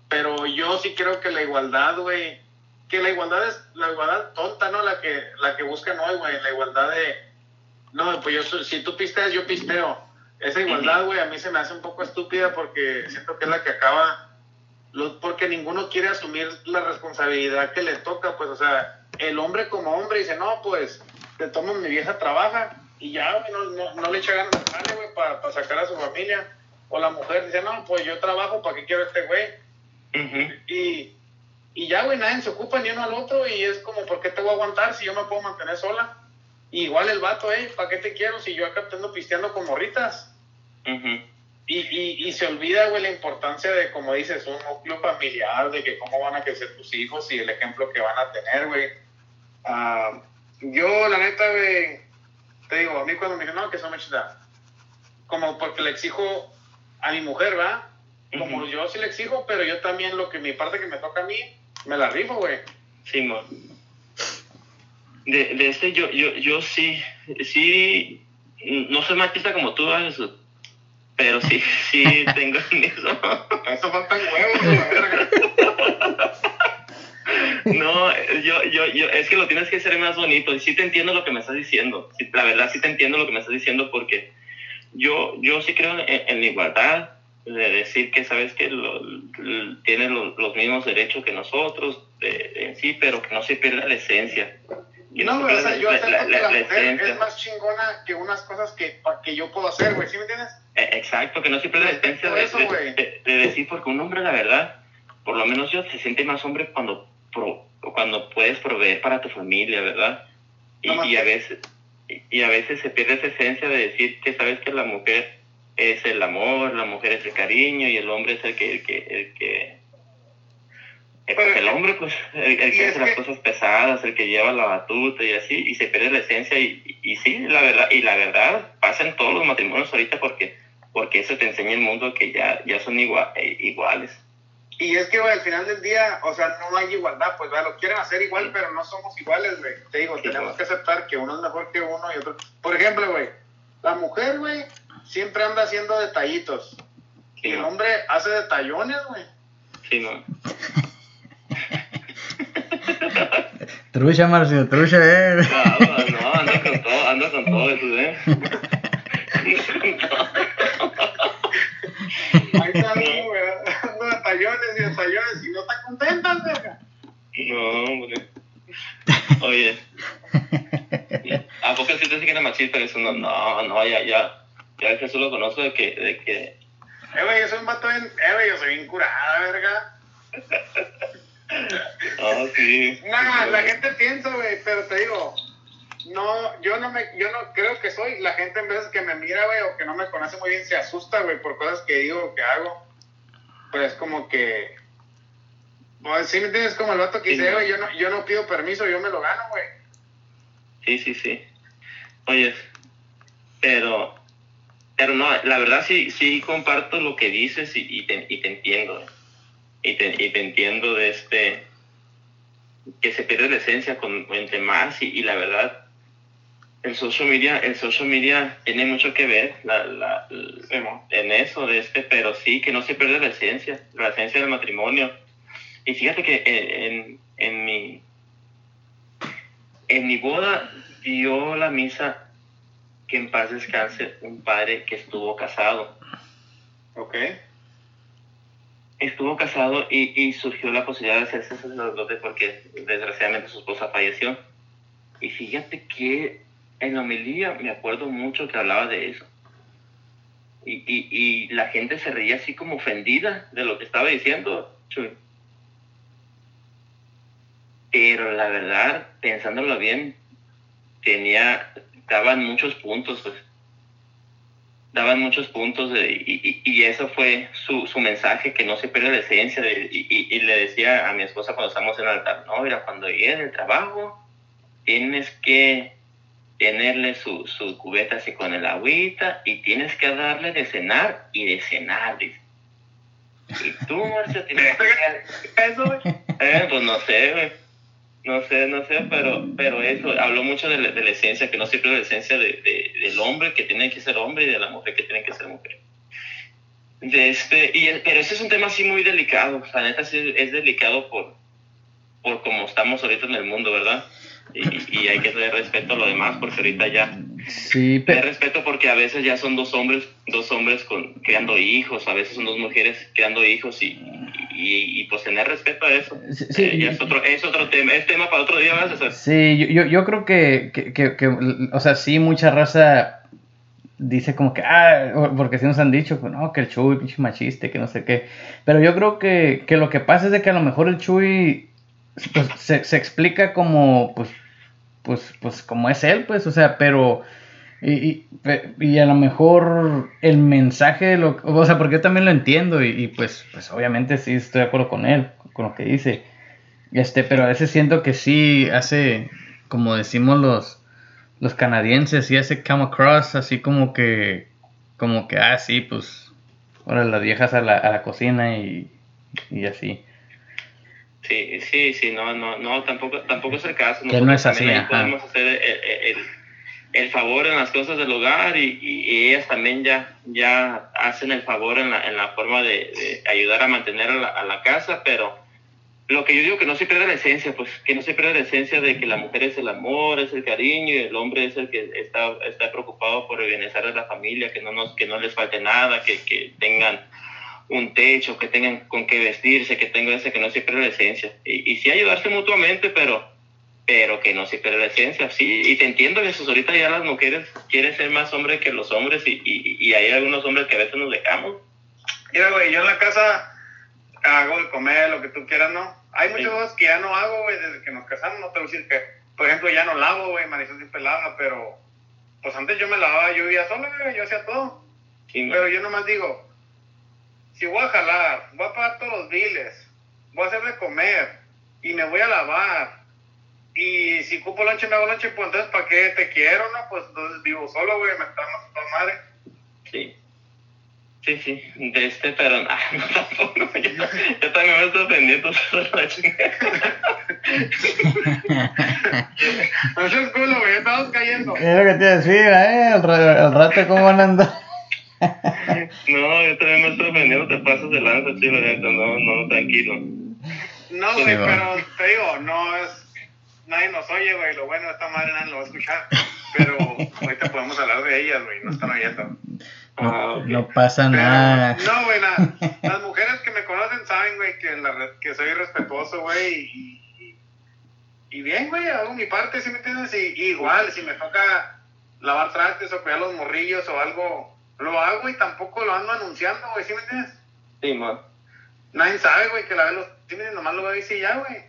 Pero yo sí creo que la igualdad, güey, que la igualdad es la igualdad tonta, ¿no? La que, la que buscan hoy, güey, la igualdad de, no, pues yo, si tú pisteas, yo pisteo. Esa igualdad, güey, a mí se me hace un poco estúpida porque siento que es la que acaba, porque ninguno quiere asumir la responsabilidad que le toca, pues, o sea, el hombre como hombre dice, no, pues, te tomo mi vieja trabaja, y ya, no, no, no, le echa ganas güey, para sacar a su familia. O la mujer dice, no, pues yo trabajo, ¿para qué quiero este güey? y, y ya, güey, nadie se ocupa ni uno al otro y es como, ¿por qué te voy a aguantar si yo me puedo mantener sola? igual el vato, eh, ¿para qué te quiero si yo acá ando pisteando con morritas? y, y, y, se olvida, güey, la importancia de, como dices, un núcleo familiar, de que cómo van a crecer tus hijos y el ejemplo que van a tener, güey. Ah, yo, la neta, güey, te digo, a mí cuando me dicen, no, que son machista, como porque le exijo a mi mujer, ¿va? como yo sí le exijo, pero yo también lo que mi parte que me toca a mí, me la rifo, güey. Sí, mo. De, de este yo, yo, yo sí, sí, no soy machista como tú. Pero sí, *laughs* sí tengo *laughs* en eso. Eso faltan huevos, la verga. *laughs* No, yo, yo, yo, es que lo tienes que hacer más bonito. Y sí te entiendo lo que me estás diciendo. Sí, la verdad, sí te entiendo lo que me estás diciendo porque yo, yo sí creo en, en la igualdad, de decir que, sabes que lo, tienen lo- los mismos derechos que nosotros, de, en sí, pero que no se pierda la esencia. Que No, se güey, o pierda sea, yo la- acepto la- que la- la la mujer esencia. es más chingona que unas cosas que, que yo puedo hacer, güey, ¿sí me entiendes? Eh, Exacto, que no siempre la esencia de, eso, de- güey. de- de decir, porque un hombre, la verdad, por lo menos yo, se siente más hombre cuando, pro- cuando puedes proveer para tu familia, ¿verdad? Y, No a veces y a veces se pierde esa esencia de decir que sabes que la mujer es el amor, la mujer es el cariño y el hombre es el que... El que, el que eh, pues el hombre, pues, el, que hace las que- cosas pesadas, el que lleva la batuta y así, y se pierde la esencia y, y, y sí, la verdad, y la verdad pasa en todos los matrimonios ahorita porque porque eso te enseña el mundo que ya, ya son igua- eh, iguales. Y es que, güey, al final del día, o sea, no hay igualdad, pues, güey, lo quieren hacer igual, pero no somos iguales, güey. Te digo, Sí, tenemos que aceptar que uno es mejor que uno y otro. Por ejemplo, güey, la mujer, güey, siempre anda haciendo detallitos. Sí, Y el ¿no? hombre hace detallones, güey. Sí, ¿no? *laughs* Trucha, Marcio, trucha, eh. No, no, ando con todo, ando con todo eso, ¿eh? *laughs* Ahí está, ¿no, güey, dando detallones y detallones y no están contentas, verga. No, hombre. Oye. *laughs* ¿A poco sí te dice que era machista? Eso no, no, no, ya, ya. Ya el Jesús lo conozco de que, de que Eh, güey, yo soy un vato bien, eh, güey, yo soy bien curada, verga. *laughs* Ah, sí. Nah, la gente piensa, güey, pero te digo, no, yo no me, yo no creo que soy, la gente en veces que me mira, güey, o que no me conoce muy bien, se asusta, güey, por cosas que digo o que hago. Pero es como que, pues, sí me entiendes, como el vato que Sí, dice, güey, yo no, yo no pido permiso, yo me lo gano, güey. Sí, sí, sí. Oye, pero, pero no, la verdad sí, sí comparto lo que dices y, y, te, y te entiendo. eh. Y te, y te entiendo de este, que se pierde la esencia con, entre más y, y la verdad, el social media, el social media tiene mucho que ver la, la, en eso, de este, pero sí que no se pierde la esencia, la esencia del matrimonio. Y fíjate que en, en, en mi, en mi boda dio la misa que en paz descanse un padre que estuvo casado. Ok. Estuvo casado y, y surgió la posibilidad de hacerse sacerdote porque desgraciadamente su esposa falleció. Y fíjate que en homilía me acuerdo mucho que hablaba de eso. Y, y, y la gente se reía así como ofendida de lo que estaba diciendo. Chuy. Pero la verdad, pensándolo bien, tenía, daban muchos puntos, pues. Daban muchos puntos de- y, y, eso fue su, su mensaje, que no se pierde la esencia. de- y le decía a mi esposa cuando estábamos en el altar, no, mira, cuando llegues del trabajo, tienes que tenerle su, su cubeta así con el agüita y tienes que darle de cenar y de cenar, dice. Y tú, Marcio, *laughs* tienes que eso. Eh, pues no sé, güey. No sé, no sé, pero, pero eso, habló mucho de la, de la esencia, que no siempre la esencia de, de- del hombre que tiene que ser hombre y de la mujer que tiene que ser mujer. De este, y, el- pero ese es un tema así muy delicado, la neta sí es, es delicado por, por cómo estamos ahorita en el mundo, ¿verdad? Y, y hay que tener respeto a lo demás, porque ahorita ya, Sí, tener pero, respeto porque a veces ya son dos hombres, dos hombres con, creando hijos, a veces son dos mujeres creando hijos y, y, y, pues tener respeto a eso. Sí, sí. Eh, es otro, es otro tema, es tema para otro día, ¿verdad, César? sí, yo, yo, yo creo que, que, que, que, o sea, sí, mucha raza dice como que, ah, porque sí nos han dicho, pues, no, que el Chuy, pinche machiste, que no sé qué. Pero yo creo que, que lo que pasa es de que a lo mejor el Chuy pues, se, se explica como, pues, pues, pues, como es él, pues, o sea, pero... Y, y, a lo mejor el mensaje, lo, o sea, porque yo también lo entiendo y, y, pues, pues obviamente sí estoy de acuerdo con él, con lo que dice. Este, pero a veces siento que sí hace, como decimos los, los canadienses, sí hace come across así como que, como que, ah, sí, pues, ahora las viejas a la, a la cocina y, y así. Sí, sí, sí, no, no, no, tampoco, tampoco es el caso. Que no es así, ajá. podemos hacer el, el- el favor en las cosas del hogar y, y- ellas también ya, ya hacen el favor en la, en la forma de, de ayudar a mantener a la, a la casa, pero lo que yo digo que no se pierde la esencia, pues que no se pierde la esencia de que la mujer es el amor, es el cariño y el hombre es el que está, está preocupado por el bienestar de la familia, que no, nos, que no les falte nada, que, que tengan un techo, que tengan con qué vestirse, que tengan ese, que no se pierda la esencia. Y, y sí ayudarse mutuamente, pero pero que no se pierda la esencia. Sí, y te entiendo, Jesús, ahorita ya las mujeres quieren ser más hombres que los hombres y, y, y hay algunos hombres que a veces nos dejamos. Mira, güey, yo en la casa hago de comer, lo que tú quieras, ¿no? Hay muchas Sí. cosas que ya no hago, güey, desde que nos casamos. No te voy a decir que, por ejemplo, ya no lavo, güey, Marisol siempre lava, pero pues antes yo me lavaba, yo vivía sola, güey, yo hacía todo. Sí, Pero yo nomás digo, si voy a jalar, voy a pagar todos los biles, voy a hacer de comer y me voy a lavar. Y si ocupo lonche, me hago lonche, pues entonces, ¿para qué te quiero, no? Pues entonces vivo solo, güey, me está más toda madre. sí. Sí, sí, de este, pero nah, *laughs* no, tampoco, yo, yo también me estoy ofendiendo la chingada. No *laughs* es culo, güey, estamos cayendo. Es lo que te decía, ¿eh? El, el rato, ¿cómo van a andar? No, yo también me estoy ofendiendo, te pasas de lanza, chilo, no, no, tranquilo. No, Sí, güey, pero te digo, no es. Nadie nos oye, güey. Lo bueno esta madre nadie lo va a escuchar. Pero ahorita podemos hablar de ellas, güey. No están oyendo. Ah, ok. No pasa Pero, nada. No, güey, nada. Las mujeres que me conocen saben, güey, que, la que soy respetuoso, güey. Y, y, y bien, güey, hago mi parte, ¿sí me entiendes? Y, y igual, si me toca lavar trastes o cuidar los morrillos o algo, lo hago y tampoco lo ando anunciando, güey, ¿sí me entiendes? Simón, Nadie sabe, güey, que la ve los. ¿Sí me? Nomás lo veo y dice ya, güey.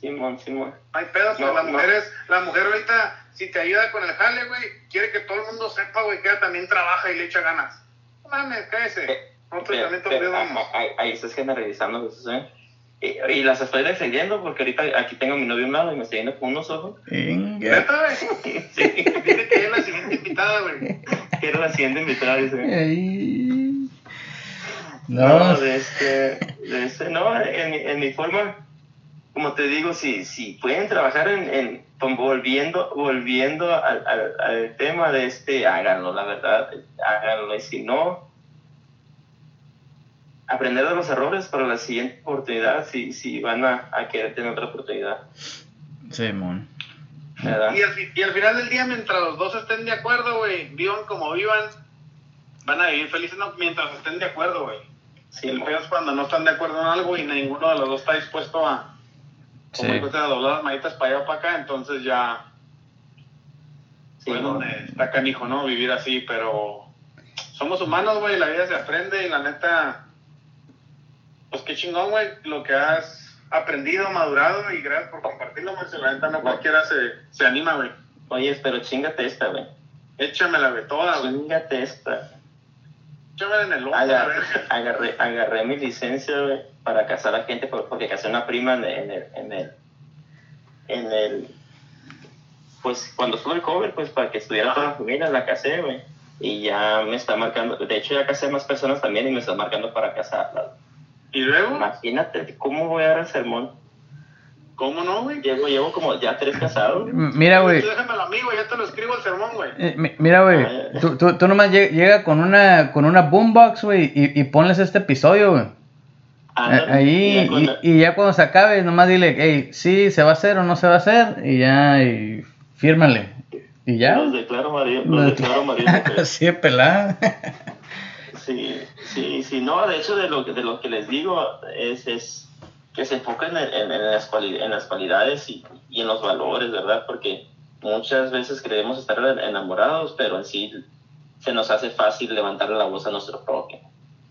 Simón, Simón. Hay pedo, pues No, las no. mujeres, la mujer ahorita, si te ayuda con el jale, güey, quiere que todo el mundo sepa, güey, que ella también trabaja y le echa ganas. No mames, cállese. Eh, Nosotros Pero- también los pero días vamos. ahí, ahí estás generalizando, Jesús, ¿eh? Y, y las estoy defendiendo porque ahorita aquí tengo a mi novio lado y me está viendo con unos ojos. ¿Neta, güey? *laughs* Sí, Dice que ella es la siguiente invitada, güey. Quiero la siguiente invitada, dice. No, No, de este, de este, no, en, mi- en mi forma, como te digo, si, si pueden trabajar en, en volviendo, volviendo al, al, al tema de este, háganlo, la verdad, háganlo, y si no, aprender de los errores para la siguiente oportunidad, si, si van a, a querer tener otra oportunidad, Simón. ¿verdad? Y al, y al final del día, mientras los dos estén de acuerdo, güey, vivan como vivan, van a vivir felices no, mientras estén de acuerdo, güey. Sí, el peor es cuando no están de acuerdo en algo y ninguno de los dos está dispuesto a, como Sí. a doblar las manitas para allá o para acá, entonces ya sí, mo- donde está canijo, ¿no? Vivir así, pero somos humanos, güey, la vida se aprende y la neta, pues qué chingón, güey, lo que has aprendido, madurado y gracias por compartirlo, güey, si la neta no cualquiera se, se anima, güey. Oye, pero chingate esta, güey. Échamela, güey, toda, güey. Chingate esta. Échamela en el ojo, Agarré, *laughs* agarré, agarré mi licencia güey, para casar a gente por- porque casé una prima en el, en el, en el, en el- pues cuando estuvo el cover, pues para que estuviera toda la familia, la casé, güey. Y ya me está marcando, de hecho ya casé más personas también y me está marcando para casarlas. Y luego, Imagínate cómo voy a dar el sermón. ¿cómo no, güey? Llevo, llevo como ya tres casados. Mira, güey. Tú déjamelo a mí, güey, ya te lo escribo el sermón, güey. Eh, mi- Mira, güey, tú, tú, tú nomás lle- llega con una, con una boombox, güey, y, y ponles este episodio, güey. Ándale, A- Ahí, y, la- y ya cuando se acabe, nomás dile, hey, sí, se va a hacer o no se va a hacer, y ya, y fírmale. Y ya. Los declaro marido, los *laughs* declaro marido. Así de pelada. Sí, sí, sí, no, de hecho de lo, que- de lo que les digo es, es que se enfoquen en, en- en las, cuali- en las cualidades y, y en los valores, ¿verdad? Porque muchas veces creemos estar enamorados, pero en sí se nos hace fácil levantar la voz a nuestro propio.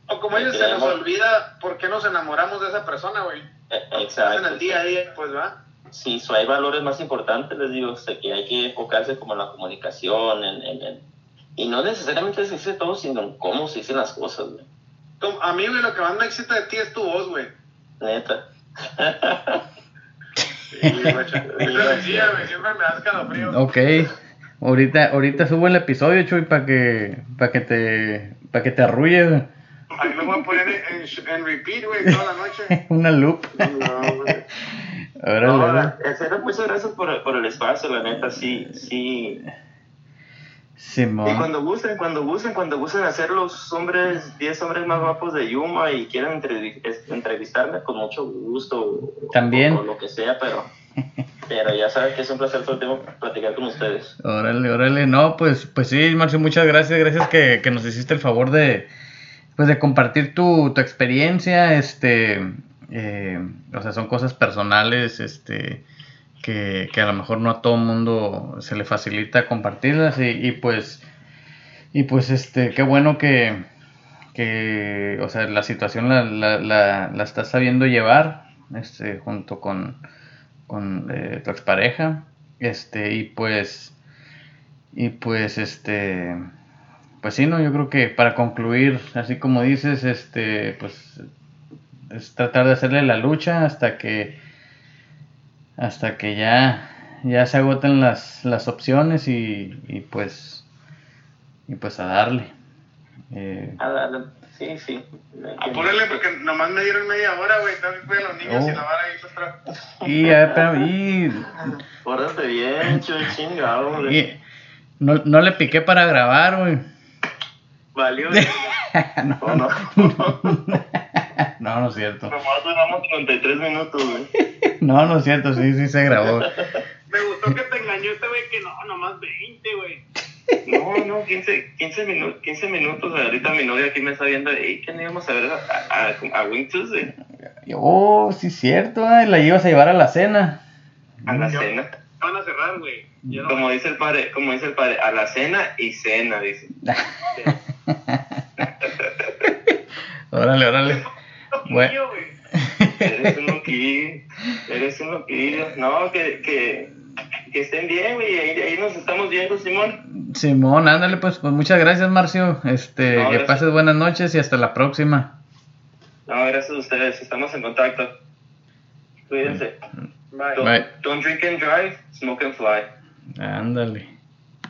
O como ellos se nos olvida por qué nos enamoramos de esa persona, güey. Eh, Exacto. en el día a día, pues, ¿va? Sí, so hay valores más importantes, les digo, o sea, que hay que enfocarse como en la comunicación, en, en- en- y no necesariamente se dice todo, sino en cómo se dicen las cosas, güey. A mí, güey, lo que más me excita de ti es tu voz, güey. Neta. *laughs* Sí, decía, güey, siempre me das calafrío. Ok. Ahorita, ahorita subo el episodio, Chuy, para que, para que te, para que te arrulles, güey. Ahí lo voy a poner en, en, en repeat, güey, toda la noche. *laughs* Una loop. No, güey. Órale, No, muchas gracias por, por el espacio, la neta, sí, sí. Y cuando gusten, cuando gusten, cuando gusten hacer los hombres, 10 hombres más guapos de Yuma y quieran entrevistarme, con mucho gusto. o- También. O, lo que sea, pero, pero ya saben que es un placer todo el tiempo platicar con ustedes. Órale, órale. No, pues, pues sí, Marcio, muchas gracias. Gracias que, que nos hiciste el favor de, pues, de compartir tu, tu experiencia. Este, eh, o sea, son cosas personales, este, que, que a lo mejor no a todo mundo se le facilita compartirlas. Y, y pues, y pues, este, qué bueno que, que, o sea, la situación la, la, la, la estás sabiendo llevar, este, junto con, con eh, tu expareja. Este, y pues, y pues, este, pues sí, no, yo creo que para concluir, así como dices, este, pues, es tratar de hacerle la lucha hasta que, hasta que ya, ya se agoten las, las opciones y, y pues, y pues a darle. Eh, Ah, dale. Sí, sí. Apúrale porque nomás me dieron media hora, güey. Tengo que cuidar a los niños Oh. y lavar ahí los trapos. y, a ver, espérame, y, Pórtate bien, chingado, güey. no, no le piqué para grabar, güey. Valió. *laughs* no, ¿O no? *laughs* *laughs* no, no es cierto. Nomás duramos 33 minutos, güey. *laughs* No, no es cierto, sí, sí se grabó. *laughs* Me gustó que te engañó este güey que no, nomás 20, güey. No, no, 15, 15, minutos, 15 minutos. Ahorita mi novia aquí me está viendo. ¿Y qué no íbamos a ver a, a, a Wing Tuesday? Oh, sí, cierto, ay, la ibas a llevar a la cena. A la Yo- cena. Van a cerrar, güey. No- Como dice el padre, como dice el padre, a la cena y cena, dice. Órale, órale. Bueno. Güey. Eres un loquillo, eres un loquillo. No, que, que, que estén bien, güey. Ahí, ahí nos estamos viendo, Simón. Simón, ándale, pues, pues muchas gracias, Marcio. Este, No, que pases buenas noches y hasta la próxima. No, gracias a ustedes. Estamos en contacto. Cuídense. Bye. Don't, Bye. don't drink and drive, smoke and fly. Ándale.